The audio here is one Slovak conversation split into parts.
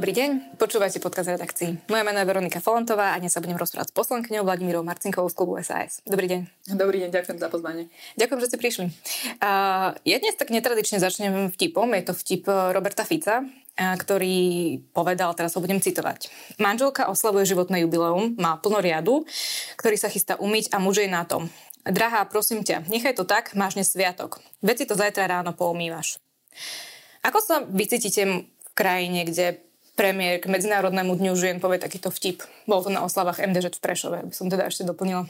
Dobrý deň, počúvajte podcast redakcií. Moje meno je Veronika Folantová a dnes sa budem rozprávať s poslankyňou Vladimírou Marcinkovou z klubu SAS. Dobrý deň. Dobrý deň, ďakujem za pozvanie. Ďakujem, že ste prišli. Uh, ja dnes tak netradične začnem vtipom. Je to vtip Roberta Fica, ktorý povedal, teraz ho budem citovať. Manželka oslavuje životné jubileum, má plno riadu, ktorý sa chystá umyť a muž je na tom. Drahá, prosím ťa, nechaj to tak, máš dnes sviatok. Veci to zajtra ráno poumývaš. Ako sa vycítite v krajine, kde premiér k Medzinárodnému dňu žien povie takýto vtip. Bol to na oslavách MDŽ v Prešove, aby som teda ešte doplnila.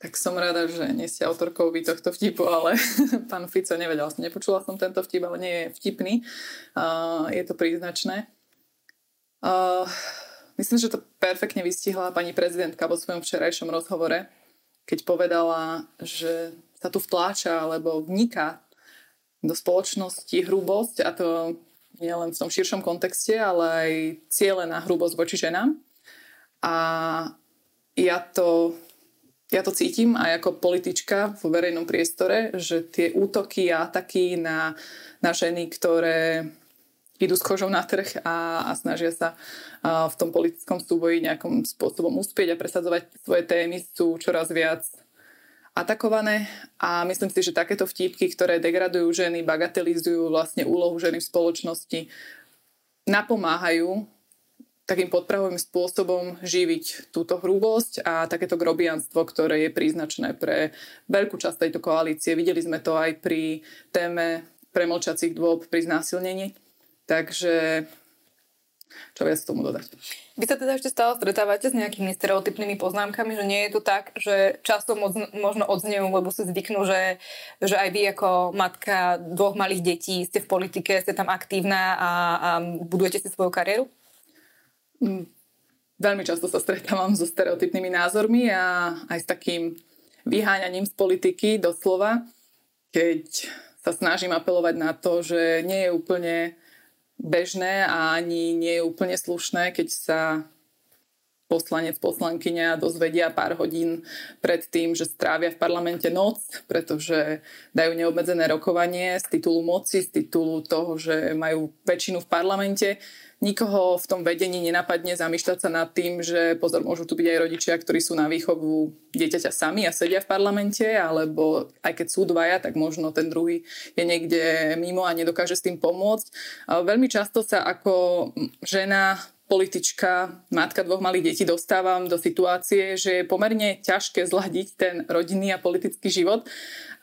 Tak som rada, že nie ste autorkou vy tohto vtipu, ale pán Fico nevedel. Nepočula som tento vtip, ale nie je vtipný. Uh, je to príznačné. Uh, myslím, že to perfektne vystihla pani prezidentka vo svojom včerajšom rozhovore, keď povedala, že sa tu vtláča alebo vniká do spoločnosti hrubosť a to nie len v tom širšom kontexte, ale aj ciele na hrubosť voči ženám. A ja to, ja to cítim aj ako politička v verejnom priestore, že tie útoky a ataky na, na ženy, ktoré idú s kožou na trh a, a snažia sa a v tom politickom súboji nejakým spôsobom uspieť a presadzovať svoje témy sú čoraz viac atakované a myslím si, že takéto vtípky, ktoré degradujú ženy, bagatelizujú vlastne úlohu ženy v spoločnosti, napomáhajú takým podprahovým spôsobom živiť túto hrubosť a takéto grobianstvo, ktoré je príznačné pre veľkú časť tejto koalície. Videli sme to aj pri téme premlčacích dôb pri znásilnení. Takže čo viac tomu dodať? Vy sa teda ešte stále stretávate s nejakými stereotypnými poznámkami, že nie je to tak, že často možno odznejú, lebo si zvyknú, že, že aj vy ako matka dvoch malých detí ste v politike, ste tam aktívna a, a budujete si svoju kariéru? Mm, veľmi často sa stretávam so stereotypnými názormi a aj s takým vyháňaním z politiky doslova, keď sa snažím apelovať na to, že nie je úplne bežné a ani nie je úplne slušné, keď sa poslanec, poslankyňa dozvedia pár hodín pred tým, že strávia v parlamente noc, pretože dajú neobmedzené rokovanie z titulu moci, z titulu toho, že majú väčšinu v parlamente. Nikoho v tom vedení nenapadne zamýšľať sa nad tým, že pozor, môžu tu byť aj rodičia, ktorí sú na výchovu dieťaťa sami a sedia v parlamente, alebo aj keď sú dvaja, tak možno ten druhý je niekde mimo a nedokáže s tým pomôcť. Veľmi často sa ako žena politička, matka dvoch malých detí dostávam do situácie, že je pomerne ťažké zladiť ten rodinný a politický život,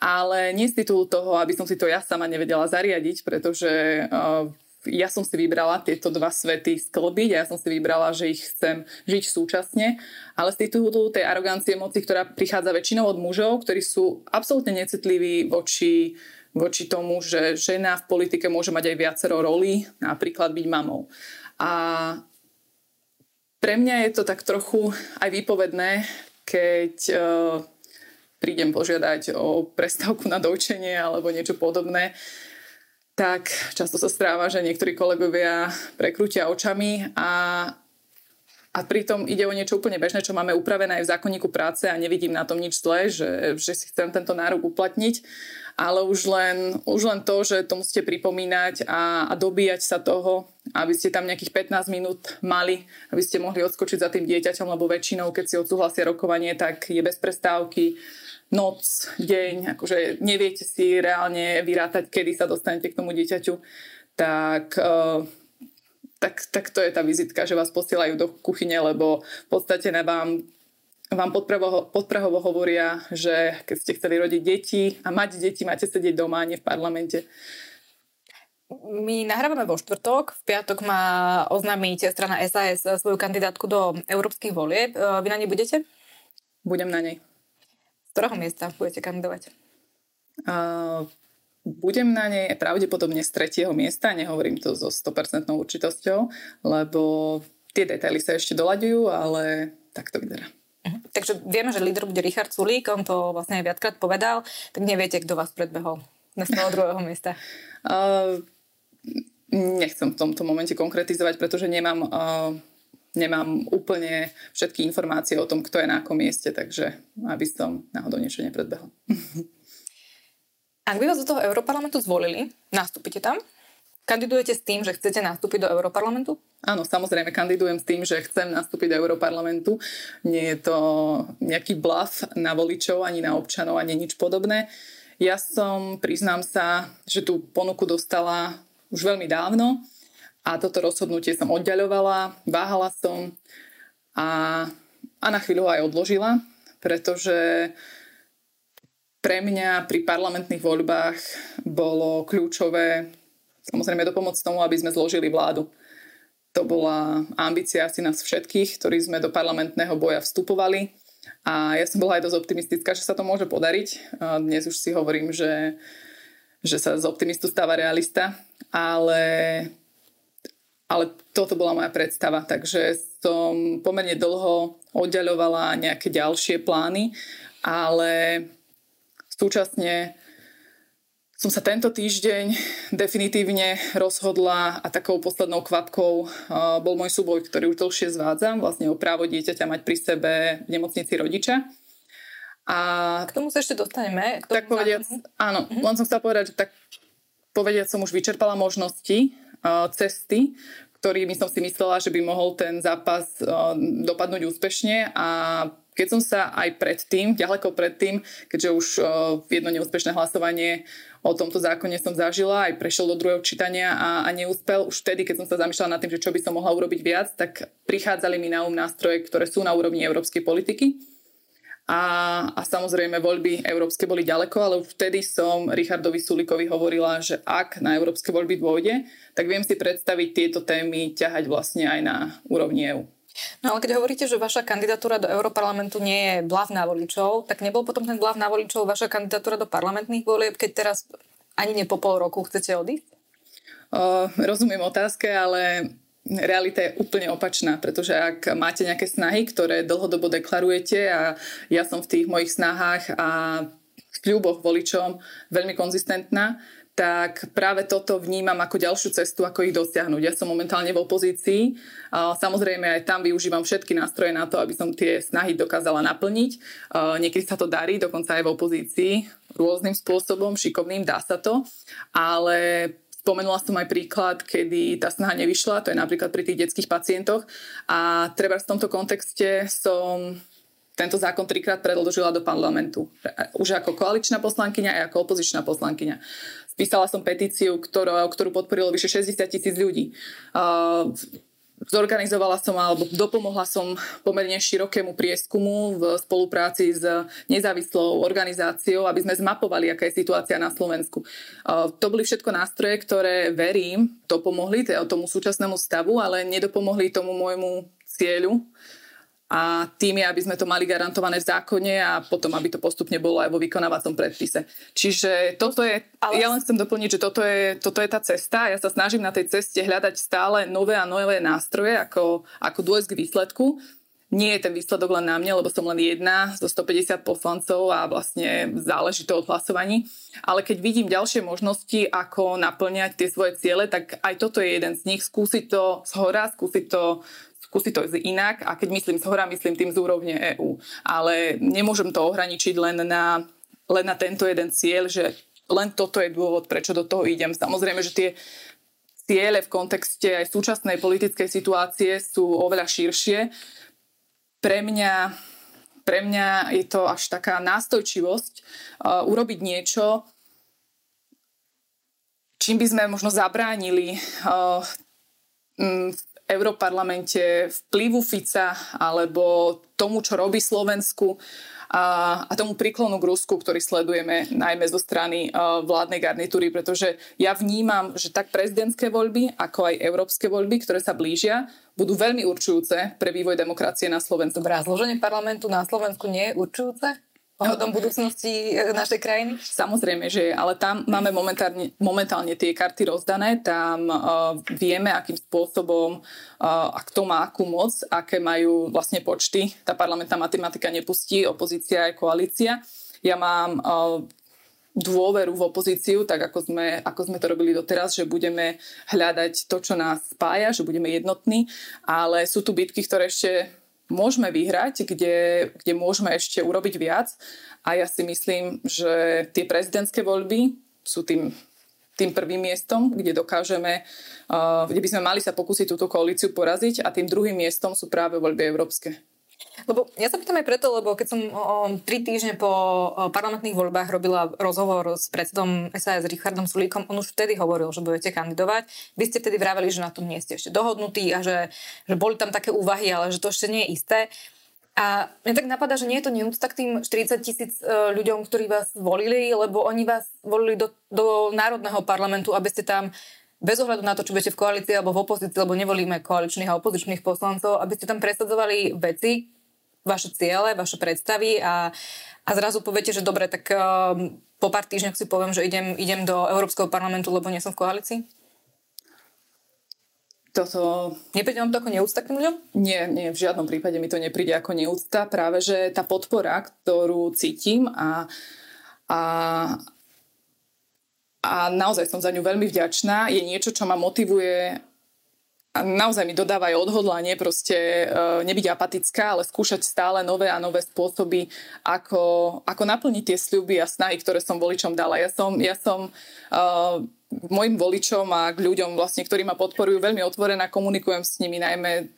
ale nie z titulu toho, aby som si to ja sama nevedela zariadiť, pretože uh, ja som si vybrala tieto dva svety sklbiť a ja som si vybrala, že ich chcem žiť súčasne, ale z titulu tej arogancie moci, ktorá prichádza väčšinou od mužov, ktorí sú absolútne necitliví voči voči tomu, že žena v politike môže mať aj viacero rolí, napríklad byť mamou. A pre mňa je to tak trochu aj výpovedné, keď uh, prídem požiadať o prestávku na doučenie alebo niečo podobné, tak často sa stráva, že niektorí kolegovia prekrútia očami a, a pritom ide o niečo úplne bežné, čo máme upravené aj v zákonníku práce a nevidím na tom nič zlé, že, že si chcem tento nárok uplatniť ale už len, už len to, že to musíte pripomínať a, a dobíjať sa toho, aby ste tam nejakých 15 minút mali, aby ste mohli odskočiť za tým dieťaťom, lebo väčšinou, keď si odsúhlasia rokovanie, tak je bez prestávky, noc, deň, akože neviete si reálne vyrátať, kedy sa dostanete k tomu dieťaťu, tak, uh, tak, tak to je tá vizitka, že vás posielajú do kuchyne, lebo v podstate na vám vám podprahovo, podprahovo hovoria, že keď ste chceli rodiť deti a mať deti, máte sedieť doma, nie v parlamente. My nahrávame vo štvrtok, v piatok má oznámiť strana SAS svoju kandidátku do európskych volieb. E, vy na nej budete? Budem na nej. Ktorého miesta budete kandidovať? Uh, budem na nej pravdepodobne z tretieho miesta, nehovorím to so 100% určitosťou, lebo tie detaily sa ešte doľaďujú, ale tak to vyzerá. Uh-huh. Takže vieme, že líder bude Richard Sulík, on to vlastne aj viackrát povedal, tak neviete, kto vás predbehol z toho druhého miesta. Uh, nechcem v tomto momente konkretizovať, pretože nemám, uh, nemám úplne všetky informácie o tom, kto je na akom mieste, takže aby som náhodou niečo nepredbehol. Ak by vás do toho Európarlamentu zvolili, nastúpite tam? Kandidujete s tým, že chcete nastúpiť do Európarlamentu? Áno, samozrejme, kandidujem s tým, že chcem nastúpiť do Európarlamentu. Nie je to nejaký bluff na voličov, ani na občanov, ani nič podobné. Ja som, priznám sa, že tú ponuku dostala už veľmi dávno a toto rozhodnutie som oddaľovala, váhala som a, a na chvíľu aj odložila, pretože pre mňa pri parlamentných voľbách bolo kľúčové samozrejme dopomôcť tomu, aby sme zložili vládu. To bola ambícia asi nás všetkých, ktorí sme do parlamentného boja vstupovali. A ja som bola aj dosť optimistická, že sa to môže podariť. Dnes už si hovorím, že, že sa z optimistu stáva realista. Ale, ale toto bola moja predstava. Takže som pomerne dlho oddaľovala nejaké ďalšie plány, ale súčasne som sa tento týždeň definitívne rozhodla a takou poslednou kvapkou uh, bol môj súboj, ktorý už dlhšie zvádzam, vlastne o právo dieťaťa mať pri sebe v nemocnici rodiča. A k tomu sa ešte dostaneme. tak povediac, áno, mm-hmm. len som chcela povedať, že tak povediac som už vyčerpala možnosti, cesty, ktorými som si myslela, že by mohol ten zápas dopadnúť úspešne a keď som sa aj predtým, ďaleko predtým, keďže už jedno neúspešné hlasovanie o tomto zákone som zažila, aj prešiel do druhého čítania a, a neúspel. Už vtedy, keď som sa zamýšľala nad tým, že čo by som mohla urobiť viac, tak prichádzali mi na um nástroje, ktoré sú na úrovni európskej politiky. A, a samozrejme voľby európske boli ďaleko, ale už vtedy som Richardovi Sulikovi hovorila, že ak na európske voľby dôjde, tak viem si predstaviť tieto témy ťahať vlastne aj na úrovni EU. No ale keď hovoríte, že vaša kandidatúra do Európarlamentu nie je blav na voličov, tak nebol potom ten blav na voličov vaša kandidatúra do parlamentných volieb, keď teraz ani nie po pol roku chcete odísť? Uh, rozumiem otázke, ale realita je úplne opačná, pretože ak máte nejaké snahy, ktoré dlhodobo deklarujete a ja som v tých mojich snahách a v ľuboch voličom veľmi konzistentná, tak práve toto vnímam ako ďalšiu cestu, ako ich dosiahnuť. Ja som momentálne v opozícii. Samozrejme aj tam využívam všetky nástroje na to, aby som tie snahy dokázala naplniť. Niekedy sa to darí, dokonca aj v opozícii, rôznym spôsobom, šikovným, dá sa to. Ale Spomenula som aj príklad, kedy tá snaha nevyšla, to je napríklad pri tých detských pacientoch. A treba v tomto kontexte som tento zákon trikrát predložila do parlamentu. Už ako koaličná poslankyňa a ako opozičná poslankyňa. Spísala som petíciu, ktorú, ktorú podporilo vyše 60 tisíc ľudí. Uh, zorganizovala som alebo dopomohla som pomerne širokému prieskumu v spolupráci s nezávislou organizáciou, aby sme zmapovali, aká je situácia na Slovensku. To boli všetko nástroje, ktoré verím, dopomohli tomu súčasnému stavu, ale nedopomohli tomu môjmu cieľu, a tým je, aby sme to mali garantované v zákone a potom, aby to postupne bolo aj vo vykonávacom predpise. Čiže toto je, Ale... ja len chcem doplniť, že toto je, toto je tá cesta. Ja sa snažím na tej ceste hľadať stále nové a nové nástroje, ako, ako dôjsť k výsledku. Nie je ten výsledok len na mne, lebo som len jedna zo 150 poslancov a vlastne záleží to od hlasovaní. Ale keď vidím ďalšie možnosti, ako naplňať tie svoje ciele, tak aj toto je jeden z nich. Skúsiť to z hora, skúsiť to skúsiť to inak a keď myslím z hora, myslím tým z úrovne EÚ. Ale nemôžem to ohraničiť len na, len na tento jeden cieľ, že len toto je dôvod, prečo do toho idem. Samozrejme, že tie ciele v kontexte aj súčasnej politickej situácie sú oveľa širšie. Pre mňa, pre mňa je to až taká nástojčivosť uh, urobiť niečo, čím by sme možno zabránili uh, Európarlamente vplyvu Fica alebo tomu, čo robí Slovensku a, a tomu príklonu k Rusku, ktorý sledujeme najmä zo strany uh, vládnej garnitúry, pretože ja vnímam, že tak prezidentské voľby, ako aj európske voľby, ktoré sa blížia, budú veľmi určujúce pre vývoj demokracie na Slovensku. Dobrá, zloženie parlamentu na Slovensku nie je určujúce? Ohľadom budúcnosti e, našej krajiny? Samozrejme, že ale tam máme momentálne, momentálne tie karty rozdané, tam uh, vieme, akým spôsobom uh, a kto má akú moc, aké majú vlastne počty. Tá parlamentná matematika nepustí, opozícia aj koalícia. Ja mám uh, dôveru v opozíciu, tak ako sme, ako sme to robili doteraz, že budeme hľadať to, čo nás spája, že budeme jednotní, ale sú tu bitky, ktoré ešte môžeme vyhrať, kde, kde môžeme ešte urobiť viac. A ja si myslím, že tie prezidentské voľby sú tým tým prvým miestom, kde dokážeme, kde by sme mali sa pokúsiť túto koalíciu poraziť a tým druhým miestom sú práve voľby európske. Lebo ja sa pýtam aj preto, lebo keď som o, tri týždne po o, parlamentných voľbách robila rozhovor s predsedom SAS Richardom Sulíkom, on už vtedy hovoril, že budete kandidovať. Vy ste vtedy vraveli, že na tom nie ste ešte dohodnutí a že, že boli tam také úvahy, ale že to ešte nie je isté. A mňa tak napadá, že nie je to neúcta k tým 40 tisíc e, ľuďom, ktorí vás volili, lebo oni vás volili do, do Národného parlamentu, aby ste tam bez ohľadu na to, či budete v koalícii alebo v opozícii, lebo nevolíme koaličných a opozičných poslancov, aby ste tam presadzovali veci, vaše ciele, vaše predstavy a, a zrazu poviete, že dobre, tak um, po pár týždňoch si poviem, že idem, idem do Európskeho parlamentu, lebo nie som v koalícii? toto... Nepríde vám to ako neúcta k ľuďom? Nie, nie, v žiadnom prípade mi to nepríde ako neúcta. Práve, že tá podpora, ktorú cítim a, a, a naozaj som za ňu veľmi vďačná, je niečo, čo ma motivuje a naozaj mi dodávajú odhodlanie proste uh, nebyť apatická, ale skúšať stále nové a nové spôsoby, ako, ako naplniť tie sľuby a snahy, ktoré som voličom dala. Ja som, ja som uh, mojim voličom a k ľuďom, vlastne, ktorí ma podporujú, veľmi otvorená, komunikujem s nimi najmä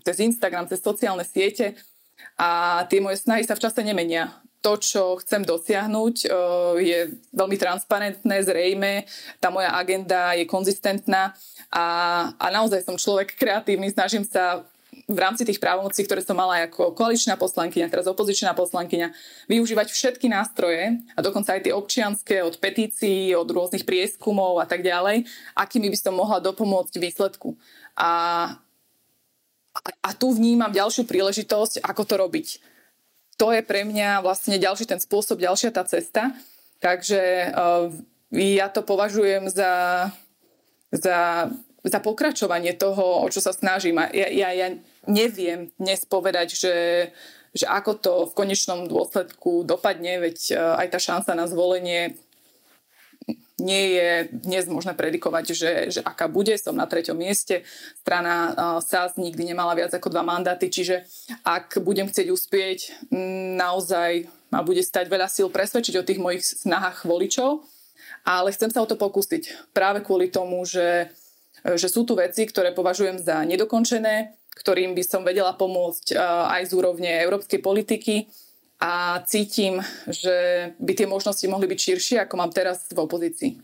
cez Instagram, cez sociálne siete a tie moje snahy sa v čase nemenia. To, čo chcem dosiahnuť, je veľmi transparentné, zrejme, tá moja agenda je konzistentná a, a naozaj som človek kreatívny, snažím sa v rámci tých právomocí, ktoré som mala ako koaličná poslankyňa, teraz opozičná poslankyňa, využívať všetky nástroje a dokonca aj tie občianské, od petícií, od rôznych prieskumov a tak ďalej, akými by som mohla dopomôcť výsledku. A, a tu vnímam ďalšiu príležitosť, ako to robiť. To je pre mňa vlastne ďalší ten spôsob, ďalšia tá cesta. Takže uh, ja to považujem za, za za pokračovanie toho, o čo sa snažím. A ja, ja, ja neviem dnes povedať, že, že ako to v konečnom dôsledku dopadne, veď e, aj tá šanca na zvolenie nie je dnes možné predikovať, že, že aká bude. Som na treťom mieste. Strana uh, SAS nikdy nemala viac ako dva mandáty, čiže ak budem chcieť uspieť, naozaj ma bude stať veľa síl presvedčiť o tých mojich snahách voličov, ale chcem sa o to pokúsiť práve kvôli tomu, že, že sú tu veci, ktoré považujem za nedokončené, ktorým by som vedela pomôcť aj z úrovne európskej politiky a cítim, že by tie možnosti mohli byť širšie, ako mám teraz v opozícii.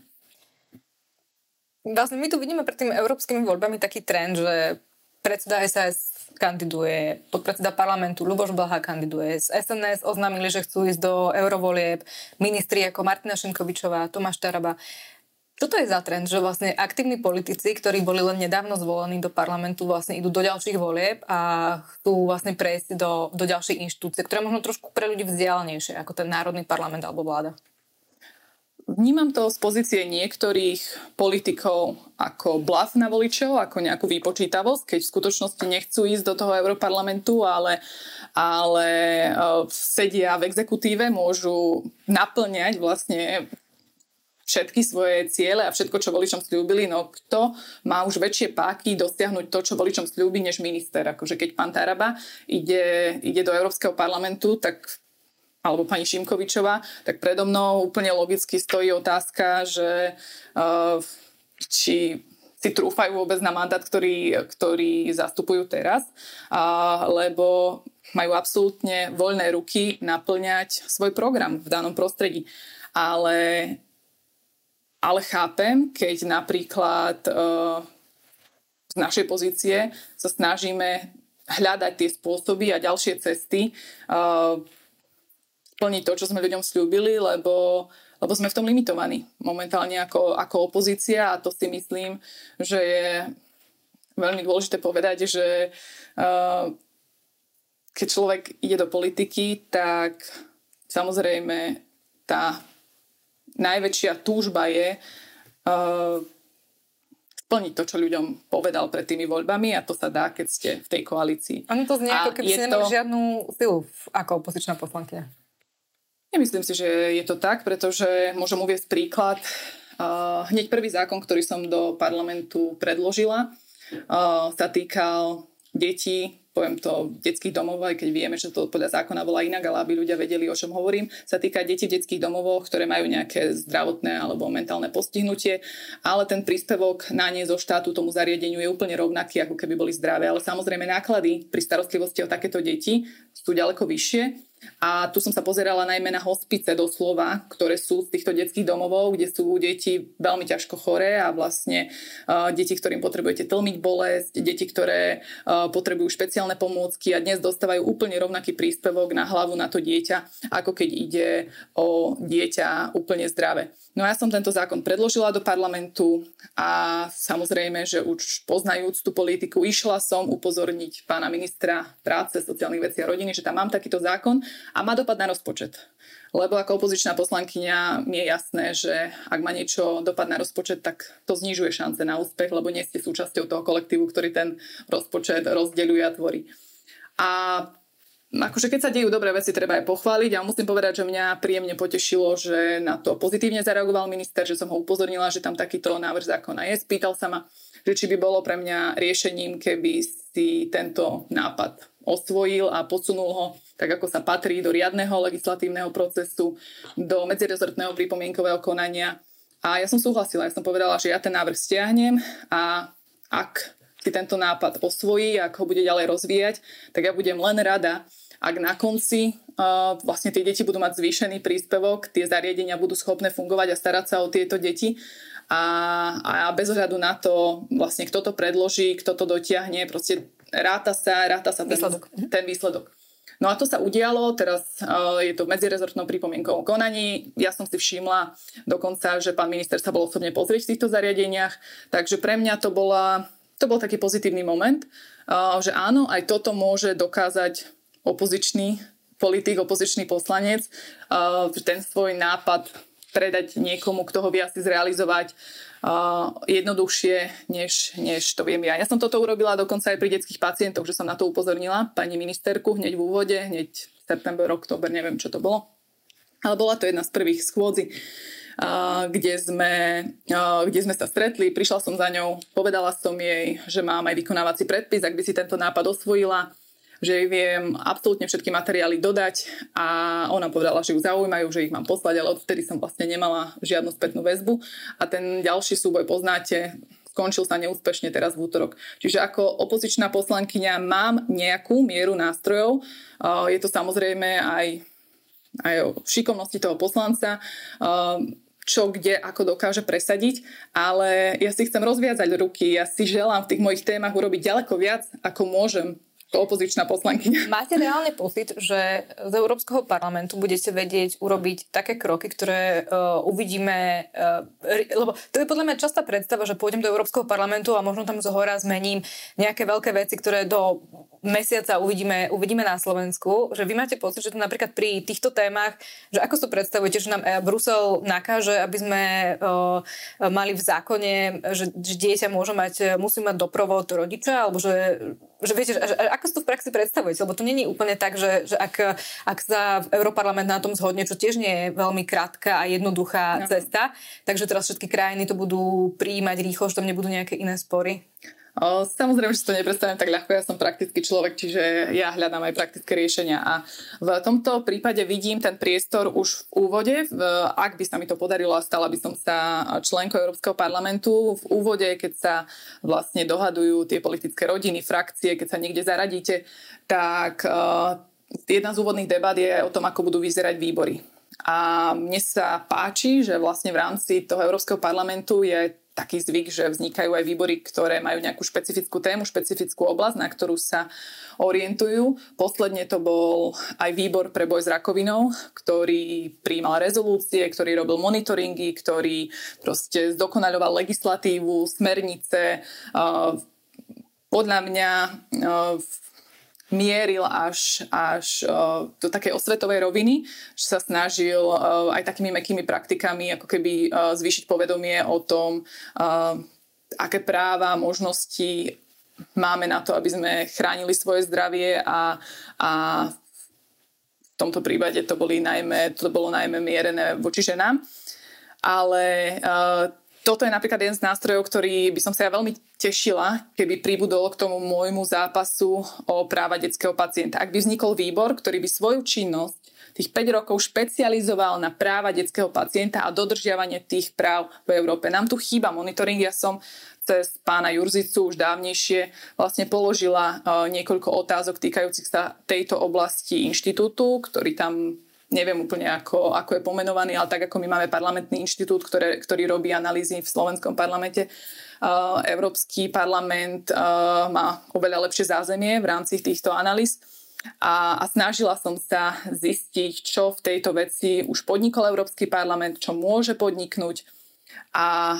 Vlastne my tu vidíme pred tými európskymi voľbami taký trend, že predseda SAS kandiduje, podpredseda parlamentu Luboš Blaha kandiduje, z SNS oznámili, že chcú ísť do eurovolieb, ministri ako Martina Šenkovičová, Tomáš Taraba. Čo to je za trend, že vlastne aktívni politici, ktorí boli len nedávno zvolení do parlamentu, vlastne idú do ďalších volieb a chcú vlastne prejsť do, do ďalších inštitúcií, ktoré možno trošku pre ľudí vzdialenejšie, ako ten národný parlament alebo vláda? Vnímam to z pozície niektorých politikov ako blaf na voličov, ako nejakú výpočítavosť, keď v skutočnosti nechcú ísť do toho Európarlamentu, ale, ale uh, sedia v exekutíve, môžu naplňať vlastne všetky svoje ciele a všetko, čo voličom slúbili, no kto má už väčšie páky dosiahnuť to, čo voličom slúbi, než minister. Akože keď pán Taraba ide, ide do Európskeho parlamentu, tak alebo pani Šimkovičová, tak predo mnou úplne logicky stojí otázka, že uh, či si trúfajú vôbec na mandát, ktorý, ktorý zastupujú teraz, uh, lebo majú absolútne voľné ruky naplňať svoj program v danom prostredí. Ale ale chápem, keď napríklad uh, z našej pozície sa snažíme hľadať tie spôsoby a ďalšie cesty, uh, splniť to, čo sme ľuďom slúbili, lebo, lebo sme v tom limitovaní. Momentálne ako, ako opozícia a to si myslím, že je veľmi dôležité povedať, že uh, keď človek ide do politiky, tak samozrejme tá najväčšia túžba je uh, splniť to, čo ľuďom povedal pred tými voľbami a to sa dá, keď ste v tej koalícii. Ono to znie, ako keby ste nemali to... žiadnu silu ako opozičná poslankyňa. Nemyslím si, že je to tak, pretože môžem uvieť príklad. Uh, hneď prvý zákon, ktorý som do parlamentu predložila, uh, sa týkal detí poviem to, detských domov, aj keď vieme, že to podľa zákona bola inak, ale aby ľudia vedeli, o čom hovorím, sa týka detí v detských domovoch, ktoré majú nejaké zdravotné alebo mentálne postihnutie, ale ten príspevok na ne zo štátu tomu zariadeniu je úplne rovnaký, ako keby boli zdravé. Ale samozrejme náklady pri starostlivosti o takéto deti sú ďaleko vyššie a tu som sa pozerala najmä na hospice doslova, ktoré sú z týchto detských domovov, kde sú deti veľmi ťažko choré a vlastne uh, deti, ktorým potrebujete tlmiť bolesť, deti, ktoré uh, potrebujú špeciálne pomôcky a dnes dostávajú úplne rovnaký príspevok na hlavu na to dieťa, ako keď ide o dieťa úplne zdravé. No ja som tento zákon predložila do parlamentu a samozrejme, že už poznajúc tú politiku, išla som upozorniť pána ministra práce, sociálnych vecí a rodiny, že tam mám takýto zákon a má dopad na rozpočet. Lebo ako opozičná poslankyňa mi je jasné, že ak má niečo dopad na rozpočet, tak to znižuje šance na úspech, lebo nie ste súčasťou toho kolektívu, ktorý ten rozpočet rozdeľuje a tvorí. A akože keď sa dejú dobré veci, treba aj pochváliť a musím povedať, že mňa príjemne potešilo, že na to pozitívne zareagoval minister, že som ho upozornila, že tam takýto návrh zákona je. Spýtal sa ma, že či by bolo pre mňa riešením, keby si tento nápad osvojil a posunul ho tak, ako sa patrí do riadneho legislatívneho procesu, do medzirezortného pripomienkového konania. A ja som súhlasila, ja som povedala, že ja ten návrh stiahnem a ak si tento nápad osvojí, ak ho bude ďalej rozvíjať, tak ja budem len rada, ak na konci uh, vlastne tie deti budú mať zvýšený príspevok, tie zariadenia budú schopné fungovať a starať sa o tieto deti a, a bez ohľadu na to, vlastne kto to predloží, kto to dotiahne, proste ráta sa, ráta sa ten výsledok. Ten výsledok. No a to sa udialo, teraz uh, je to v medzirezortnom pripomienkovom konaní. Ja som si všimla dokonca, že pán minister sa bol osobne pozrieť v týchto zariadeniach, takže pre mňa to bola to bol taký pozitívny moment, že áno, aj toto môže dokázať opozičný politik, opozičný poslanec, ten svoj nápad predať niekomu, kto ho vie asi zrealizovať jednoduchšie, než, než to viem ja. Ja som toto urobila dokonca aj pri detských pacientoch, že som na to upozornila pani ministerku hneď v úvode, hneď september, október, neviem, čo to bolo. Ale bola to jedna z prvých schôdzi kde sme, kde sme sa stretli. Prišla som za ňou, povedala som jej, že mám aj vykonávací predpis, ak by si tento nápad osvojila, že viem absolútne všetky materiály dodať a ona povedala, že ju zaujímajú, že ich mám poslať, ale odtedy som vlastne nemala žiadnu spätnú väzbu a ten ďalší súboj poznáte, skončil sa neúspešne teraz v útorok. Čiže ako opozičná poslankyňa mám nejakú mieru nástrojov. Je to samozrejme aj aj o šikovnosti toho poslanca, čo kde, ako dokáže presadiť, ale ja si chcem rozviazať ruky, ja si želám v tých mojich témach urobiť ďaleko viac, ako môžem opozičná poslankyňa. Máte reálny pocit, že z Európskeho parlamentu budete vedieť urobiť také kroky, ktoré uh, uvidíme, uh, lebo to je podľa mňa častá predstava, že pôjdem do Európskeho parlamentu a možno tam zhora zmením nejaké veľké veci, ktoré do mesiaca uvidíme, uvidíme na Slovensku, že vy máte pocit, že to napríklad pri týchto témach, že ako si to predstavujete, že nám e, Brusel nakáže, aby sme uh, mali v zákone, že, že dieťa môže mať, musí mať doprovod rodiča, alebo že že viete, že, ako si to v praxi predstavujete? Lebo to není úplne tak, že, že ak, ak sa Európarlament na tom zhodne, čo tiež nie je veľmi krátka a jednoduchá no. cesta, takže teraz všetky krajiny to budú prijímať rýchlo, že tam nebudú nejaké iné spory. Samozrejme, že to nepredstavím tak ľahko, ja som praktický človek, čiže ja hľadám aj praktické riešenia a v tomto prípade vidím ten priestor už v úvode, ak by sa mi to podarilo a stala by som sa členkou Európskeho parlamentu, v úvode, keď sa vlastne dohadujú tie politické rodiny, frakcie, keď sa niekde zaradíte, tak jedna z úvodných debat je o tom, ako budú vyzerať výbory. A mne sa páči, že vlastne v rámci toho Európskeho parlamentu je taký zvyk, že vznikajú aj výbory, ktoré majú nejakú špecifickú tému, špecifickú oblasť, na ktorú sa orientujú. Posledne to bol aj výbor pre boj s rakovinou, ktorý príjmal rezolúcie, ktorý robil monitoringy, ktorý proste zdokonaľoval legislatívu, smernice. Podľa mňa mieril až, až do takej osvetovej roviny, že sa snažil aj takými mekými praktikami ako keby zvýšiť povedomie o tom, aké práva, možnosti máme na to, aby sme chránili svoje zdravie a, a v tomto prípade to, boli najmä, to bolo najmä mierené voči ženám. Ale uh, toto je napríklad jeden z nástrojov, ktorý by som sa ja veľmi tešila, keby pribudol k tomu môjmu zápasu o práva detského pacienta. Ak by vznikol výbor, ktorý by svoju činnosť tých 5 rokov špecializoval na práva detského pacienta a dodržiavanie tých práv v Európe. Nám tu chýba monitoring. Ja som cez pána Jurzicu už dávnejšie vlastne položila uh, niekoľko otázok týkajúcich sa tejto oblasti inštitútu, ktorý tam neviem úplne ako, ako je pomenovaný, ale tak ako my máme parlamentný inštitút, ktoré, ktorý robí analýzy v slovenskom parlamente, uh, Európsky parlament uh, má oveľa lepšie zázemie v rámci týchto analýz. A, a snažila som sa zistiť, čo v tejto veci už podnikol Európsky parlament, čo môže podniknúť. A,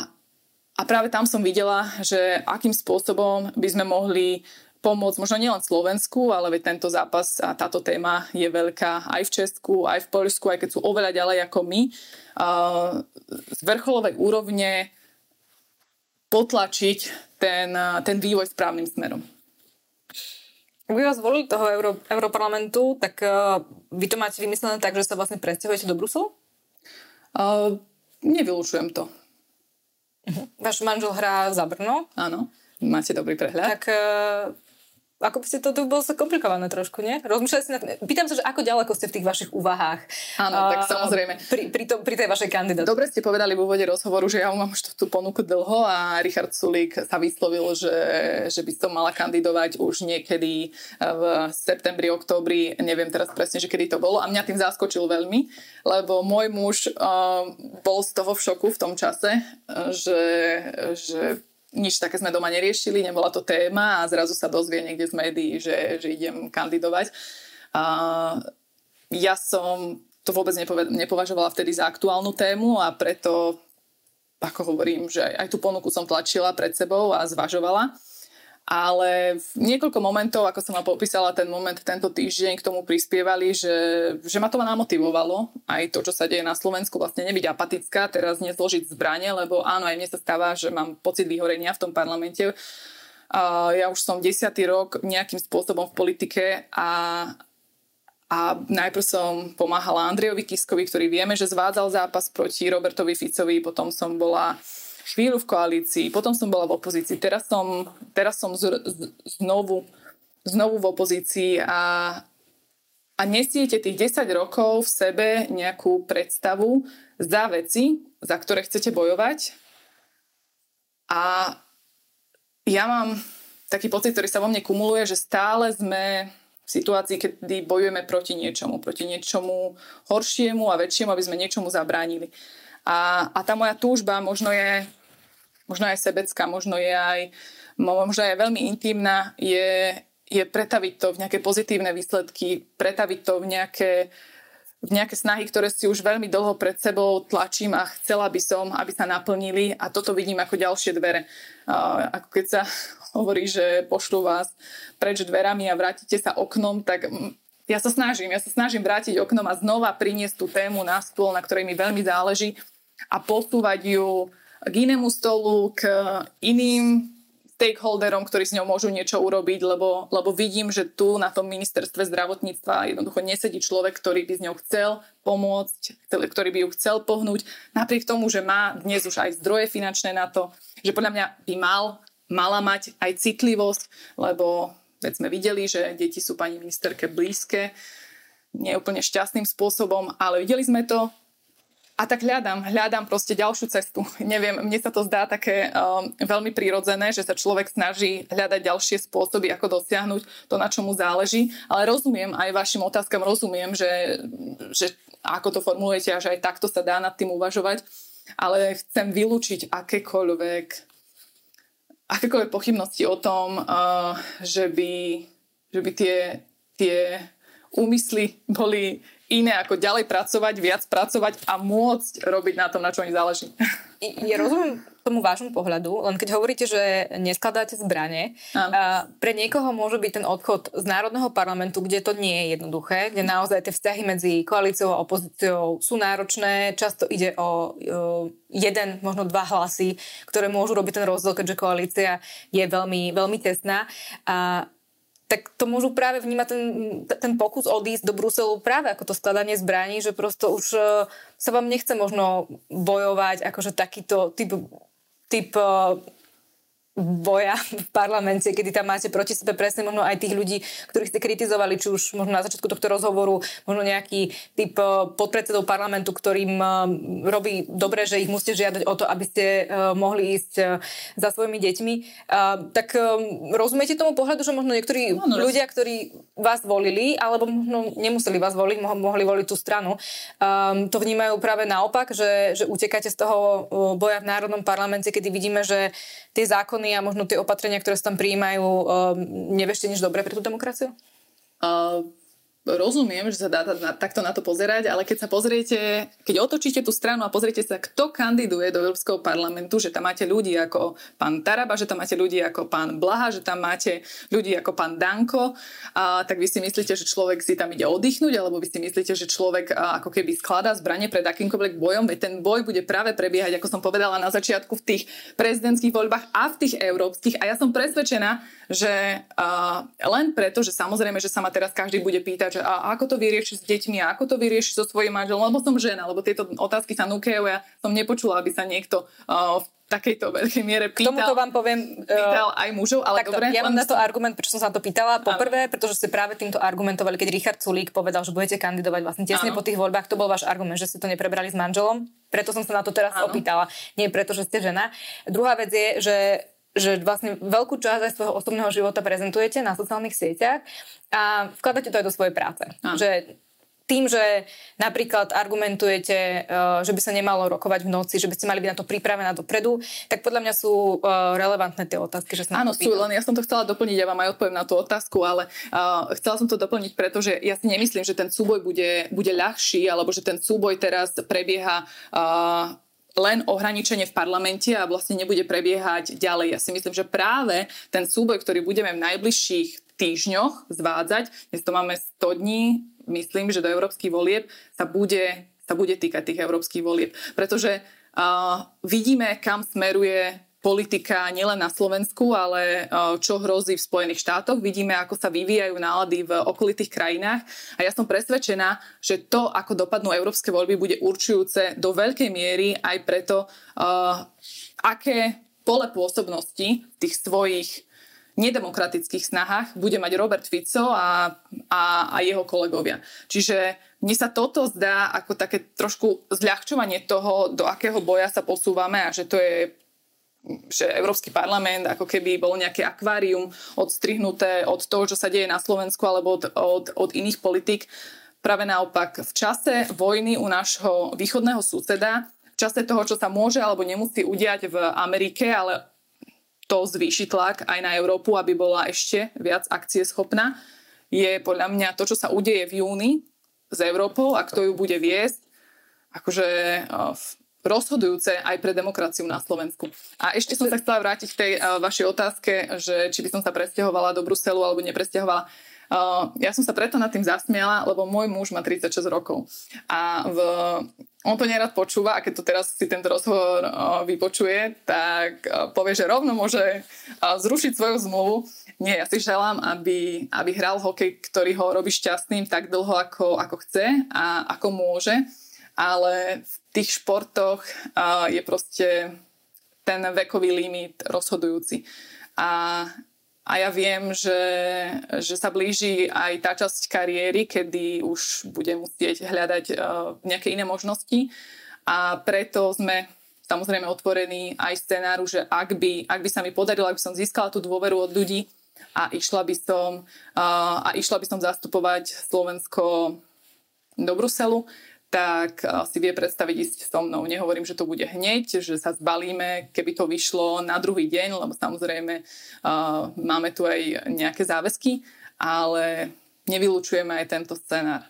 a práve tam som videla, že akým spôsobom by sme mohli pomôcť možno nielen Slovensku, ale veď tento zápas a táto téma je veľká aj v Česku, aj v Poľsku, aj keď sú oveľa ďalej ako my. Z vrcholovej úrovne potlačiť ten, ten vývoj správnym smerom. Vy vás volili toho Euró, Európarlamentu, tak uh, vy to máte vymyslené tak, že sa vlastne presťahujete do Bruselu? Uh, nevylučujem to. Uh-huh. Váš manžel hrá za Brno? Áno, máte dobrý prehľad. Tak uh, ako by ste to, to bolo komplikované trošku, nie? Rozmýšľali ste na... Pýtam sa, že ako ďaleko ste v tých vašich úvahách? Áno, uh, tak samozrejme. Pri, pri, to, pri tej vašej kandidatúre. Dobre ste povedali v úvode rozhovoru, že ja mám už tú ponuku dlho a Richard Sulík sa vyslovil, že, že by som mala kandidovať už niekedy v septembri, októbri, neviem teraz presne, že kedy to bolo a mňa tým zaskočil veľmi, lebo môj muž uh, bol z toho v šoku v tom čase, že, že nič také sme doma neriešili, nebola to téma a zrazu sa dozvie niekde z médií, že, že idem kandidovať. A ja som to vôbec nepovažovala vtedy za aktuálnu tému a preto, ako hovorím, že aj tú ponuku som tlačila pred sebou a zvažovala. Ale v niekoľko momentov, ako som vám popísala ten moment tento týždeň, k tomu prispievali, že, že ma to namotivovalo. Aj to, čo sa deje na Slovensku, vlastne nebyť apatická, teraz nezložiť zbranie, lebo áno, aj mne sa stáva, že mám pocit vyhorenia v tom parlamente. Uh, ja už som desiatý rok nejakým spôsobom v politike a, a najprv som pomáhala Andrejovi Kiskovi, ktorý vieme, že zvádzal zápas proti Robertovi Ficovi, potom som bola chvíľu v koalícii, potom som bola v opozícii, teraz som, teraz som z, z, znovu, znovu v opozícii a, a nesiete tých 10 rokov v sebe nejakú predstavu za veci, za ktoré chcete bojovať. A ja mám taký pocit, ktorý sa vo mne kumuluje, že stále sme v situácii, kedy bojujeme proti niečomu, proti niečomu horšiemu a väčšiemu, aby sme niečomu zabránili. A, a tá moja túžba možno je, možno aj sebecká, možno je aj, možno je veľmi intimná, je, je pretaviť to v nejaké pozitívne výsledky, pretaviť to v nejaké, v nejaké snahy, ktoré si už veľmi dlho pred sebou tlačím a chcela by som, aby sa naplnili a toto vidím ako ďalšie dvere. Uh, ako keď sa hovorí, že pošlu vás preč dverami a vrátite sa oknom, tak ja sa snažím, ja sa snažím vrátiť oknom a znova priniesť tú tému na stôl, na ktorej mi veľmi záleží a posúvať ju k inému stolu, k iným stakeholderom, ktorí s ňou môžu niečo urobiť, lebo, lebo vidím, že tu na tom ministerstve zdravotníctva jednoducho nesedí človek, ktorý by s ňou chcel pomôcť, ktorý by ju chcel pohnúť, napriek tomu, že má dnes už aj zdroje finančné na to, že podľa mňa by mal, mala mať aj citlivosť, lebo veď sme videli, že deti sú pani ministerke blízke, nie úplne šťastným spôsobom, ale videli sme to, a tak hľadám, hľadám proste ďalšiu cestu. Neviem, mne sa to zdá také um, veľmi prirodzené, že sa človek snaží hľadať ďalšie spôsoby, ako dosiahnuť to, na čomu záleží. Ale rozumiem, aj vašim otázkam rozumiem, že, že ako to formulujete a že aj takto sa dá nad tým uvažovať. Ale chcem vylúčiť akékoľvek, akékoľvek pochybnosti o tom, uh, že by, že by tie, tie úmysly boli iné ako ďalej pracovať, viac pracovať a môcť robiť na tom, na čo mi záleží. Ja rozumiem tomu vášmu pohľadu, len keď hovoríte, že neskladáte zbranie, a pre niekoho môže byť ten odchod z Národného parlamentu, kde to nie je jednoduché, kde naozaj tie vzťahy medzi koalíciou a opozíciou sú náročné, často ide o, jeden, možno dva hlasy, ktoré môžu robiť ten rozdiel, keďže koalícia je veľmi, veľmi tesná. A tak to môžu práve vnímať ten, ten pokus odísť do Bruselu práve ako to skladanie zbraní, že prosto už e, sa vám nechce možno bojovať akože takýto typ typ boja v parlamente, kedy tam máte proti sebe presne možno aj tých ľudí, ktorých ste kritizovali, či už možno na začiatku tohto rozhovoru, možno nejaký typ eh, podpredsedov parlamentu, ktorým eh, robí dobre, že ich musíte žiadať o to, aby ste eh, mohli ísť za svojimi deťmi. Tak rozumiete tomu pohľadu, že možno niektorí no, no, ľudia, ktorí vás volili, alebo možno nemuseli vás voliť, mohli voliť tú stranu, to vnímajú práve naopak, že, že utekáte z toho boja v Národnom parlamente, kedy vidíme, že tie zákony a možno tie opatrenia, ktoré sa tam prijímajú, uh, nevešte nič dobré pre tú demokraciu? Uh, rozumiem, že sa dá takto na to pozerať, ale keď sa pozriete, keď otočíte tú stranu a pozriete sa, kto kandiduje do Európskeho parlamentu, že tam máte ľudí ako pán Taraba, že tam máte ľudí ako pán Blaha, že tam máte ľudí ako pán Danko, a, tak vy si myslíte, že človek si tam ide oddychnúť, alebo vy si myslíte, že človek ako keby skladá zbranie pred akýmkoľvek bojom, veď ten boj bude práve prebiehať, ako som povedala na začiatku, v tých prezidentských voľbách a v tých európskych. A ja som presvedčená, že a, len preto, že samozrejme, že sa ma teraz každý bude pýtať, že a ako to vyriešiť s deťmi, a ako to vyriešiť so svojím manželom, lebo som žena, lebo tieto otázky sa núkajú. Ja som nepočula, aby sa niekto uh, v takejto veľkej miere pýtal. K tomuto vám poviem... Pýtal aj mužov, ale takto, dobre. Ja mám na to argument, prečo som sa to pýtala. Poprvé, pretože ste práve týmto argumentovali, keď Richard Sulík povedal, že budete kandidovať vlastne tesne po tých voľbách. To bol váš argument, že ste to neprebrali s manželom. Preto som sa na to teraz ano. opýtala. Nie preto, že ste žena. Druhá vec je, že že vlastne veľkú časť aj svojho osobného života prezentujete na sociálnych sieťach a vkladáte to aj do svojej práce. A. Že tým, že napríklad argumentujete, e, že by sa nemalo rokovať v noci, že by ste mali byť na to pripravená dopredu, tak podľa mňa sú e, relevantné tie otázky. Že Áno, sú, len ja som to chcela doplniť, ja vám aj odpoviem na tú otázku, ale uh, chcela som to doplniť, pretože ja si nemyslím, že ten súboj bude, bude ľahší, alebo že ten súboj teraz prebieha uh, len ohraničenie v parlamente a vlastne nebude prebiehať ďalej. Ja si myslím, že práve ten súboj, ktorý budeme v najbližších týždňoch zvádzať, dnes to máme 100 dní, myslím, že do európskych volieb sa bude, sa bude týkať tých európskych volieb. Pretože uh, vidíme, kam smeruje politika nielen na Slovensku, ale e, čo hrozí v Spojených štátoch. Vidíme, ako sa vyvíjajú nálady v okolitých krajinách a ja som presvedčená, že to, ako dopadnú európske voľby, bude určujúce do veľkej miery aj preto, uh, aké pole pôsobnosti tých svojich nedemokratických snahách bude mať Robert Fico a, a, a jeho kolegovia. Čiže mne sa toto zdá ako také trošku zľahčovanie toho, do akého boja sa posúvame a že to je že Európsky parlament ako keby bol nejaké akvárium odstrihnuté od toho, čo sa deje na Slovensku alebo od, od, od iných politik. Práve naopak, v čase vojny u nášho východného suseda, v čase toho, čo sa môže alebo nemusí udiať v Amerike, ale to zvýši tlak aj na Európu, aby bola ešte viac akcie schopná, je podľa mňa to, čo sa udeje v júni s Európou a kto ju bude viesť, akože rozhodujúce aj pre demokraciu na Slovensku. A ešte som sa chcela vrátiť k tej uh, vašej otázke, že či by som sa presťahovala do Bruselu alebo nepresťahovala. Uh, ja som sa preto nad tým zasmiala, lebo môj muž má 36 rokov. A v, on to nerad počúva a keď to teraz si tento rozhovor uh, vypočuje, tak uh, povie, že rovno môže uh, zrušiť svoju zmluvu. Nie, ja si želám, aby, aby hral hokej, ktorý ho robí šťastným tak dlho, ako, ako chce a ako môže ale v tých športoch je proste ten vekový limit rozhodujúci. A, a ja viem, že, že sa blíži aj tá časť kariéry, kedy už bude musieť hľadať nejaké iné možnosti a preto sme samozrejme otvorení aj scenáru, že ak by, ak by sa mi podarilo, ak by som získala tú dôveru od ľudí a išla by som, a išla by som zastupovať Slovensko do Bruselu, tak si vie predstaviť ísť so mnou. Nehovorím, že to bude hneď, že sa zbalíme, keby to vyšlo na druhý deň, lebo samozrejme uh, máme tu aj nejaké záväzky, ale nevylučujeme aj tento scenár.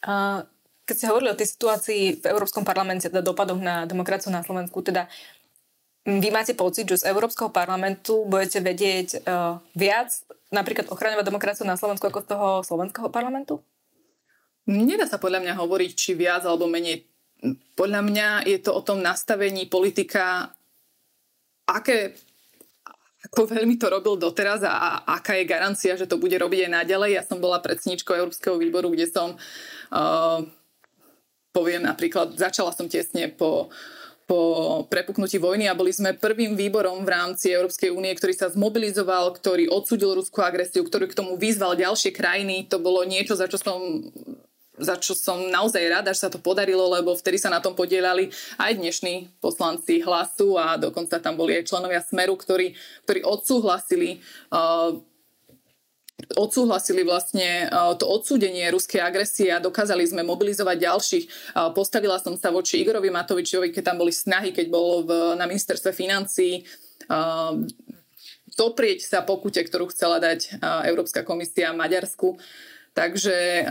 Uh, keď ste hovorili o tej situácii v Európskom parlamente, teda dopadoch na demokraciu na Slovensku, teda vy máte pocit, že z Európskeho parlamentu budete vedieť uh, viac napríklad ochraňovať demokraciu na Slovensku ako z toho slovenského parlamentu? Nedá sa podľa mňa hovoriť, či viac alebo menej. Podľa mňa je to o tom nastavení politika, aké, ako veľmi to robil doteraz a, a aká je garancia, že to bude robiť aj naďalej. Ja som bola predsedničkou Európskeho výboru, kde som, uh, poviem napríklad, začala som tesne po po prepuknutí vojny a boli sme prvým výborom v rámci Európskej únie, ktorý sa zmobilizoval, ktorý odsudil ruskú agresiu, ktorý k tomu vyzval ďalšie krajiny. To bolo niečo, za čo som za čo som naozaj rada, že sa to podarilo, lebo vtedy sa na tom podielali aj dnešní poslanci hlasu a dokonca tam boli aj členovia Smeru, ktorí, ktorí odsúhlasili uh, odsúhlasili vlastne to odsúdenie ruskej agresie a dokázali sme mobilizovať ďalších. Postavila som sa voči Igorovi Matovičovi, keď tam boli snahy, keď bol v, na ministerstve financí doprieť sa pokute, ktorú chcela dať Európska komisia Maďarsku. Takže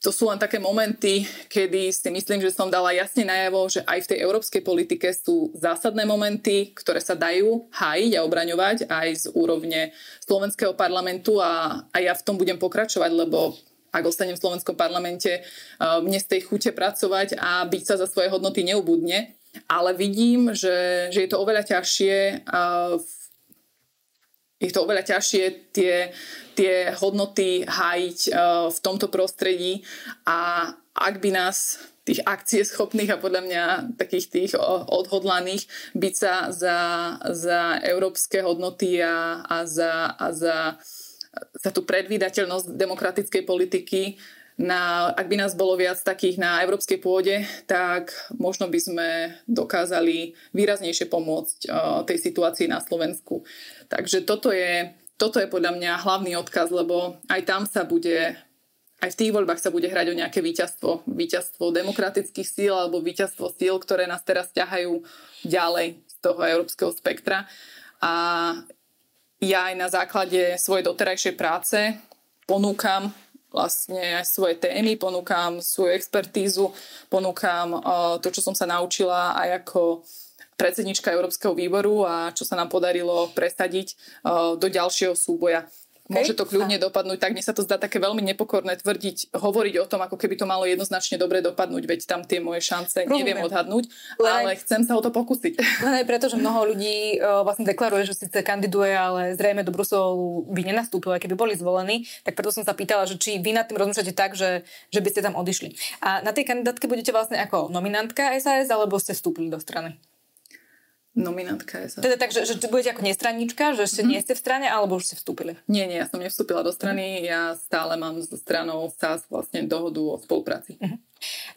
to sú len také momenty, kedy si myslím, že som dala jasne najavo, že aj v tej európskej politike sú zásadné momenty, ktoré sa dajú hájiť a obraňovať aj z úrovne slovenského parlamentu a, a ja v tom budem pokračovať, lebo ak ostanem v slovenskom parlamente, mne z tej chute pracovať a byť sa za svoje hodnoty neubudne. Ale vidím, že, že je to oveľa ťažšie v je to oveľa ťažšie tie, tie hodnoty hájiť uh, v tomto prostredí. A ak by nás tých akcie schopných a podľa mňa takých tých odhodlaných byť sa za, za európske hodnoty a, a, za, a za, za tú predvídateľnosť demokratickej politiky na, ak by nás bolo viac takých na európskej pôde, tak možno by sme dokázali výraznejšie pomôcť uh, tej situácii na Slovensku. Takže toto je, toto je podľa mňa hlavný odkaz, lebo aj tam sa bude aj v tých voľbách sa bude hrať o nejaké víťazstvo. Víťazstvo demokratických síl alebo víťazstvo síl, ktoré nás teraz ťahajú ďalej z toho európskeho spektra. A ja aj na základe svojej doterajšej práce ponúkam vlastne svoje témy, ponúkam svoju expertízu, ponúkam uh, to, čo som sa naučila aj ako predsednička Európskeho výboru a čo sa nám podarilo presadiť uh, do ďalšieho súboja. Môže to kľudne dopadnúť, tak mne sa to zdá také veľmi nepokorné tvrdiť, hovoriť o tom, ako keby to malo jednoznačne dobre dopadnúť, veď tam tie moje šance Rozumiem. neviem odhadnúť, len ale chcem sa o to pokúsiť. Len aj preto, že mnoho ľudí uh, vlastne deklaruje, že síce kandiduje, ale zrejme do Bruselu by nenastúpil, keby boli zvolení, tak preto som sa pýtala, že či vy nad tým rozmýšľate tak, že, že by ste tam odišli. A na tej kandidátke budete vlastne ako nominantka SAS, alebo ste vstúpili do strany? Nominantka sa. Teda tak, že, že budete ako nestranička, že ešte mm-hmm. nie ste v strane, alebo už ste vstúpili? Nie, nie, ja som nevstúpila do strany, ja stále mám so stranou SAS vlastne dohodu o spolupráci. Mm-hmm.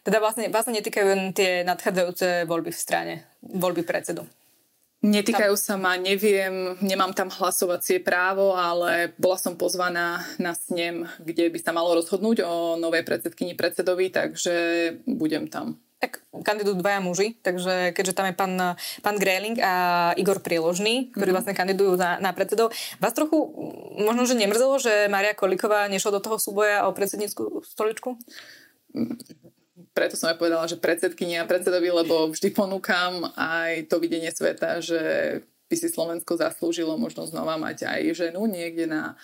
Teda vlastne, vlastne netýkajú tie nadchádzajúce voľby v strane, voľby predsedu? Netýkajú sa ma, neviem, nemám tam hlasovacie právo, ale bola som pozvaná na snem, kde by sa malo rozhodnúť o novej predsedkyni predsedovi, takže budem tam tak kandidujú dvaja muži, takže keďže tam je pán, pán Gréling a Igor Prieložný, ktorí mm-hmm. vlastne kandidujú na, na predsedov, vás trochu možno, že nemrzelo, že Maria Koliková nešla do toho súboja o predsedníckú stoličku? Preto som aj povedala, že predsedkynia predsedovi, lebo vždy ponúkam aj to videnie sveta, že by si Slovensko zaslúžilo možno znova mať aj ženu niekde na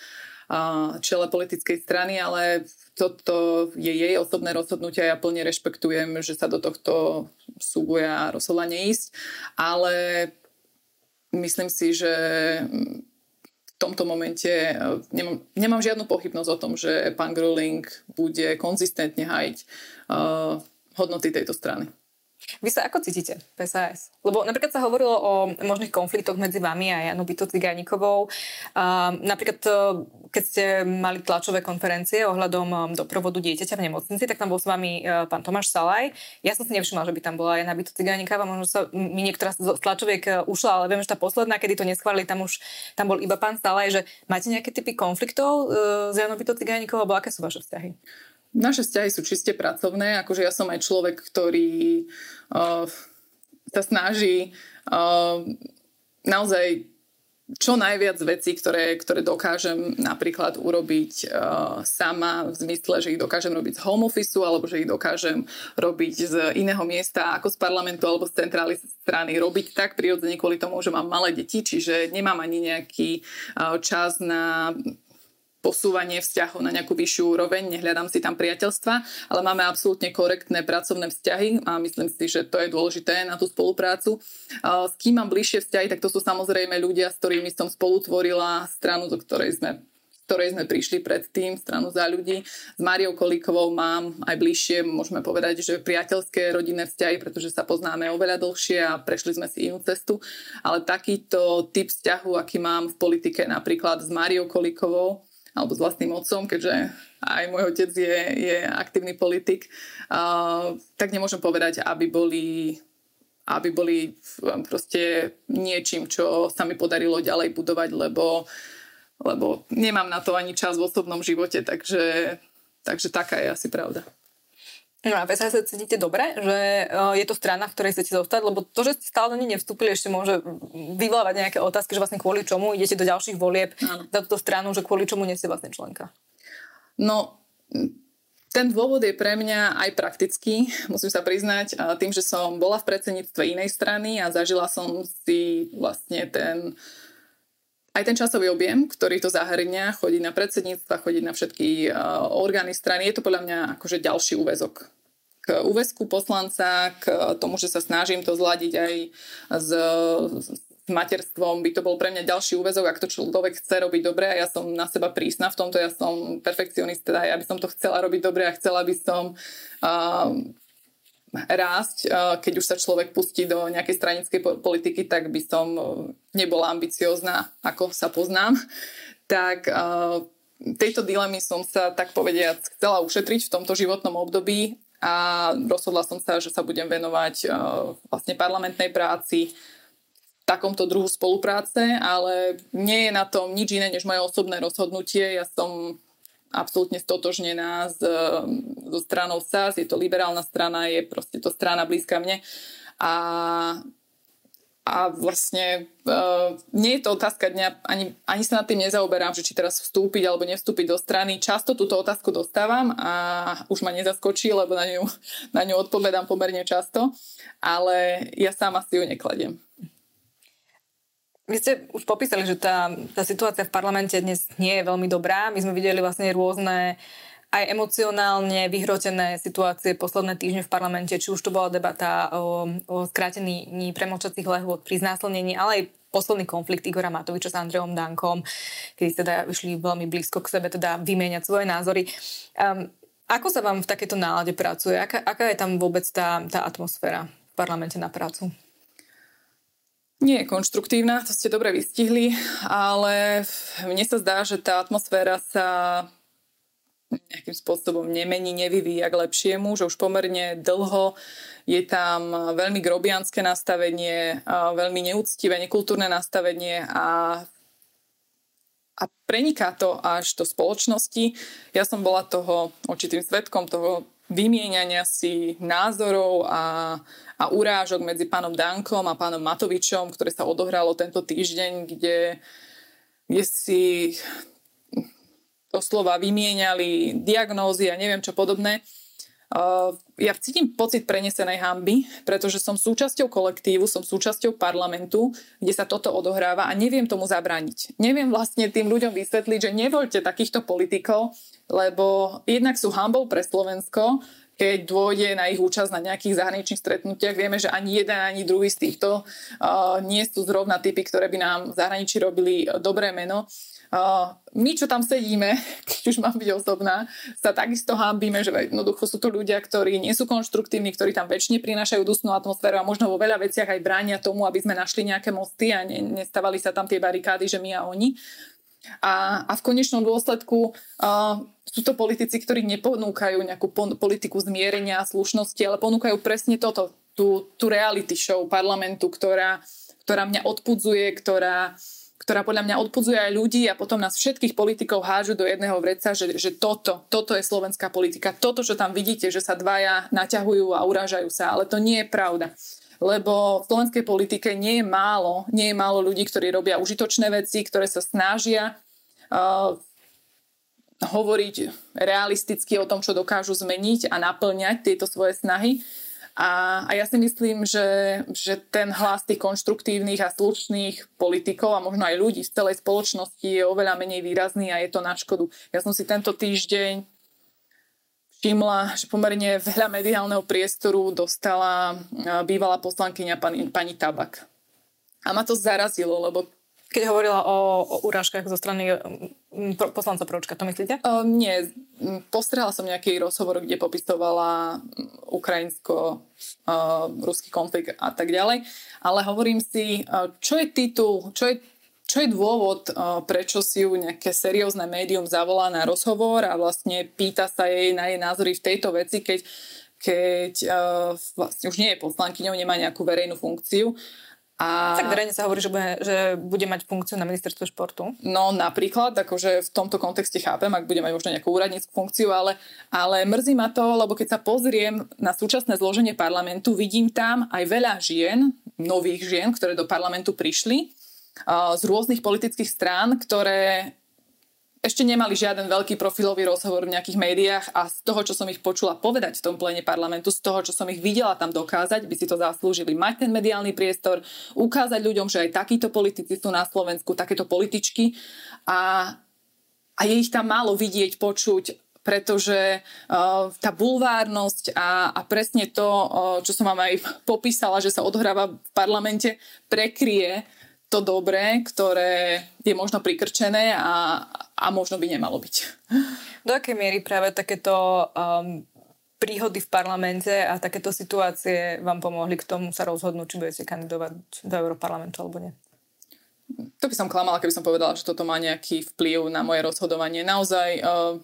čele politickej strany, ale toto je jej osobné rozhodnutie a ja plne rešpektujem, že sa do tohto súboja rozhodla neísť, ale myslím si, že v tomto momente e, nemám, nemám žiadnu pochybnosť o tom, že pán Gruling bude konzistentne hájiť uh, hodnoty tejto strany. Vy sa ako cítite PSAS? Lebo napríklad sa hovorilo o možných konfliktoch medzi vami a Janu Bito Cigánikovou. Uh, napríklad, e, keď ste mali tlačové konferencie ohľadom um, doprovodu dieťaťa v nemocnici, tak tam bol s vami pán Tomáš Salaj. Ja som si nevšimla, že by tam bola Jana Bito Cigániková. Možno sa mi niektorá z tlačoviek ušla, ale viem, že tá posledná, kedy to neschválili, tam už tam bol iba pán Salaj. Že máte nejaké typy konfliktov s Janou Bito Cigánikovou, alebo aké sú vaše vzťahy? Naše vzťahy sú čiste pracovné, akože ja som aj človek, ktorý uh, sa snaží uh, naozaj čo najviac vecí, ktoré, ktoré dokážem napríklad urobiť uh, sama v zmysle, že ich dokážem robiť z home office alebo že ich dokážem robiť z iného miesta ako z parlamentu alebo z centrály strany robiť tak prirodzene kvôli tomu, že mám malé deti, čiže nemám ani nejaký uh, čas na posúvanie vzťahov na nejakú vyššiu úroveň, nehľadám si tam priateľstva, ale máme absolútne korektné pracovné vzťahy a myslím si, že to je dôležité na tú spoluprácu. S kým mám bližšie vzťahy, tak to sú samozrejme ľudia, s ktorými som spolutvorila stranu, do ktorej sme ktorej sme prišli predtým, stranu za ľudí. S Máriou Kolíkovou mám aj bližšie, môžeme povedať, že priateľské rodinné vzťahy, pretože sa poznáme oveľa dlhšie a prešli sme si inú cestu. Ale takýto typ vzťahu, aký mám v politike napríklad s Máriou Kolíkovou, alebo s vlastným otcom, keďže aj môj otec je, je aktívny politik, uh, tak nemôžem povedať, aby boli aby boli proste niečím, čo sa mi podarilo ďalej budovať, lebo, lebo nemám na to ani čas v osobnom živote, takže, takže taká je asi pravda. No a sa cítite dobre, že je to strana, v ktorej chcete zostať, lebo to, že ste stále nie nevstúpili, ešte môže vyvolávať nejaké otázky, že vlastne kvôli čomu idete do ďalších volieb ano. za túto stranu, že kvôli čomu nie ste vlastne členka. No, ten dôvod je pre mňa aj praktický, musím sa priznať, tým, že som bola v predsedníctve inej strany a zažila som si vlastne ten aj ten časový objem, ktorý to zahrňa, chodiť na predsedníctva, chodiť na všetky uh, orgány strany, je to podľa mňa akože ďalší úvezok. K úväzku poslanca, k tomu, že sa snažím to zladiť aj s, s materstvom, by to bol pre mňa ďalší úvezok, ak to človek chce robiť dobre a ja som na seba prísna v tomto, ja som perfekcionista, ja by som to chcela robiť dobre a chcela by som uh, rásť, keď už sa človek pustí do nejakej stranickej politiky, tak by som e, nebola ambiciozná, ako sa poznám. Tak e, tejto dilemy som sa, tak povediac, chcela ušetriť v tomto životnom období a rozhodla som sa, že sa budem venovať e, vlastne parlamentnej práci, takomto druhu spolupráce, ale nie je na tom nič iné než moje osobné rozhodnutie. Ja som absolútne stotožnená s, so stranou SAS, je to liberálna strana, je proste to strana blízka mne a, a vlastne uh, nie je to otázka dňa, ani, ani sa nad tým nezaoberám, že či teraz vstúpiť alebo nevstúpiť do strany. Často túto otázku dostávam a už ma nezaskočí, lebo na ňu, na ňu odpovedám pomerne často, ale ja sama si ju nekladiem. Vy ste už popísali, že tá, tá situácia v parlamente dnes nie je veľmi dobrá. My sme videli vlastne rôzne aj emocionálne vyhrotené situácie posledné týždne v parlamente, či už to bola debata o, o skrátení premlčacích lehôd pri znásilnení, ale aj posledný konflikt Igora Matoviča s Andreom Dankom, kedy teda vyšli veľmi blízko k sebe teda vymieňať svoje názory. Um, ako sa vám v takéto nálade pracuje? Aká, aká je tam vôbec tá, tá atmosféra v parlamente na prácu? Nie je konštruktívna, to ste dobre vystihli, ale mne sa zdá, že tá atmosféra sa nejakým spôsobom nemení, nevyvíja k lepšiemu, že už pomerne dlho je tam veľmi grobianské nastavenie, veľmi neúctivé, nekultúrne nastavenie a, a preniká to až do spoločnosti. Ja som bola toho určitým svetkom toho vymieňania si názorov a, a urážok medzi pánom Dankom a pánom Matovičom, ktoré sa odohralo tento týždeň, kde, kde si doslova vymieniali diagnózy a neviem čo podobné. Uh, ja cítim pocit prenesenej hamby, pretože som súčasťou kolektívu, som súčasťou parlamentu, kde sa toto odohráva a neviem tomu zabrániť. Neviem vlastne tým ľuďom vysvetliť, že nevoľte takýchto politikov, lebo jednak sú hambou pre Slovensko, keď dôjde na ich účasť na nejakých zahraničných stretnutiach. Vieme, že ani jeden, ani druhý z týchto uh, nie sú zrovna typy, ktoré by nám v zahraničí robili dobré meno. Uh, my, čo tam sedíme, keď už mám byť osobná, sa takisto hámbime, že jednoducho sú to ľudia, ktorí nie sú konštruktívni, ktorí tam väčšine prinášajú dusnú atmosféru a možno vo veľa veciach aj bránia tomu, aby sme našli nejaké mosty a ne, nestavali sa tam tie barikády, že my a oni. A, a v konečnom dôsledku uh, sú to politici, ktorí neponúkajú nejakú pon- politiku zmierenia a slušnosti, ale ponúkajú presne toto, tú, tú reality show parlamentu, ktorá, ktorá mňa odpudzuje, ktorá, ktorá podľa mňa odpudzuje aj ľudí a potom nás všetkých politikov hážu do jedného vreca, že, že toto, toto je slovenská politika. Toto, čo tam vidíte, že sa dvaja naťahujú a urážajú sa, ale to nie je pravda lebo v slovenskej politike nie je málo, nie je málo ľudí, ktorí robia užitočné veci, ktoré sa snažia uh, hovoriť realisticky o tom, čo dokážu zmeniť a naplňať tieto svoje snahy. A, a ja si myslím, že, že ten hlas tých konštruktívnych a slušných politikov a možno aj ľudí z celej spoločnosti je oveľa menej výrazný a je to na škodu. Ja som si tento týždeň všimla, že pomerne veľa mediálneho priestoru dostala bývalá poslankyňa pani, pani Tabak. A ma to zarazilo, lebo keď hovorila o, o urážkach zo strany poslanca Pročka, to myslíte? Uh, nie, postrehla som nejaký rozhovor, kde popisovala ukrajinsko-ruský uh, konflikt a tak ďalej, ale hovorím si, čo je titul, čo je čo je dôvod, prečo si ju nejaké seriózne médium zavolá na rozhovor a vlastne pýta sa jej na jej názory v tejto veci, keď, keď vlastne už nie je poslankyňou, nemá nejakú verejnú funkciu. A... Tak verejne sa hovorí, že bude, že bude mať funkciu na ministerstve športu. No napríklad, akože v tomto kontexte chápem, ak bude mať možno nejakú úradnícku funkciu, ale, ale mrzí ma to, lebo keď sa pozriem na súčasné zloženie parlamentu, vidím tam aj veľa žien, nových žien, ktoré do parlamentu prišli z rôznych politických strán, ktoré ešte nemali žiaden veľký profilový rozhovor v nejakých médiách a z toho, čo som ich počula povedať v tom plene parlamentu, z toho, čo som ich videla tam dokázať, by si to zaslúžili mať ten mediálny priestor, ukázať ľuďom, že aj takíto politici sú na Slovensku, takéto političky. A, a je ich tam málo vidieť, počuť, pretože uh, tá bulvárnosť a, a presne to, uh, čo som vám aj popísala, že sa odhráva v parlamente, prekrie to dobré, ktoré je možno prikrčené a, a možno by nemalo byť. Do akej miery práve takéto um, príhody v parlamente a takéto situácie vám pomohli k tomu sa rozhodnúť, či budete kandidovať do Európarlamentu alebo nie? To by som klamala, keby som povedala, že toto má nejaký vplyv na moje rozhodovanie. Naozaj uh,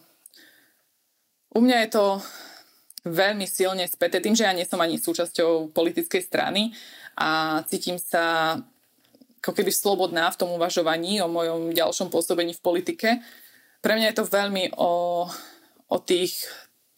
u mňa je to veľmi silne späté tým, že ja nie som ani súčasťou politickej strany a cítim sa ako keby slobodná v tom uvažovaní o mojom ďalšom pôsobení v politike. Pre mňa je to veľmi o, o tých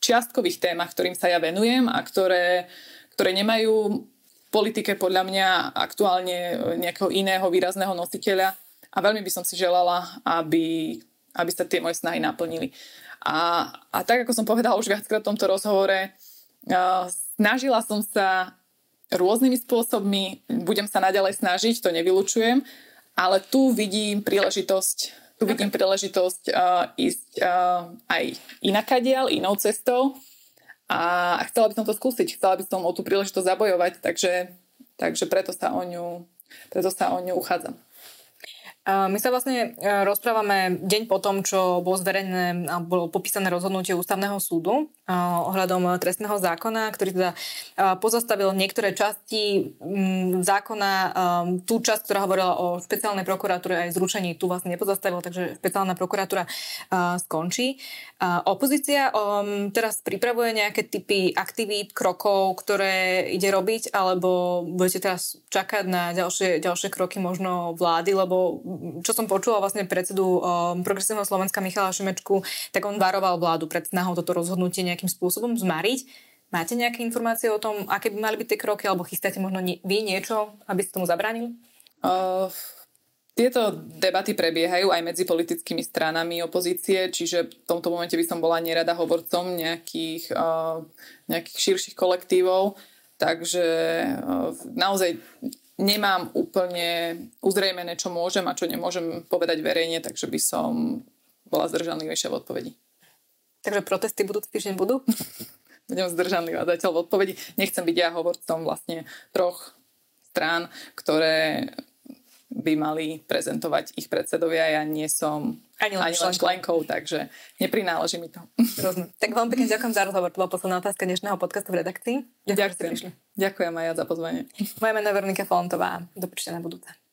čiastkových témach, ktorým sa ja venujem a ktoré, ktoré nemajú v politike podľa mňa aktuálne nejakého iného výrazného nositeľa a veľmi by som si želala, aby, aby sa tie moje snahy naplnili. A, a tak, ako som povedala už viackrát v tomto rozhovore, uh, snažila som sa rôznymi spôsobmi. Budem sa naďalej snažiť, to nevylučujem, ale tu vidím príležitosť, tu vidím príležitosť uh, ísť uh, aj inakadiaľ, inou cestou a chcela by som to skúsiť, chcela by som o tú príležitosť zabojovať, takže, takže preto sa o ňu, preto sa o ňu uchádzam. My sa vlastne e, rozprávame deň po tom, čo bolo zverejnené a bolo popísané rozhodnutie ústavného súdu e, ohľadom trestného zákona, ktorý teda e, pozastavil niektoré časti zákona, tú časť, ktorá hovorila o špeciálnej prokuratúre aj zrušení, tu vlastne nepozastavil, takže špeciálna prokuratúra skončí. Opozícia teraz pripravuje nejaké typy aktivít, krokov, ktoré ide robiť, alebo budete teraz čakať na ďalšie, ďalšie kroky možno vlády, lebo čo som počula vlastne predsedu um, Progresívneho Slovenska Michala Šimečku, tak on varoval vládu pred snahou toto rozhodnutie nejakým spôsobom zmariť. Máte nejaké informácie o tom, aké by mali byť tie kroky, alebo chystáte možno nie, vy niečo, aby ste tomu zabránili? Uh, tieto debaty prebiehajú aj medzi politickými stranami opozície, čiže v tomto momente by som bola nerada hovorcom nejakých, uh, nejakých širších kolektívov. Takže uh, naozaj nemám úplne uzrejmené, čo môžem a čo nemôžem povedať verejne, takže by som bola zdržanlivejšia v odpovedi. Takže protesty budúci týždeň budú? Budem zdržanlivá zatiaľ v odpovedi. Nechcem byť ja hovorcom vlastne troch strán, ktoré by mali prezentovať ich predsedovia. Ja nie som ani len, ani len členkou, takže neprináleží mi to. Rozumiem. Tak veľmi pekne ďakujem za rozhovor. To bola posledná otázka dnešného podcastu v redakcii. Ďakujem. Ďakujem, ďakujem aj ja za pozvanie. Moje meno je Veronika Fontová. Do na budúce.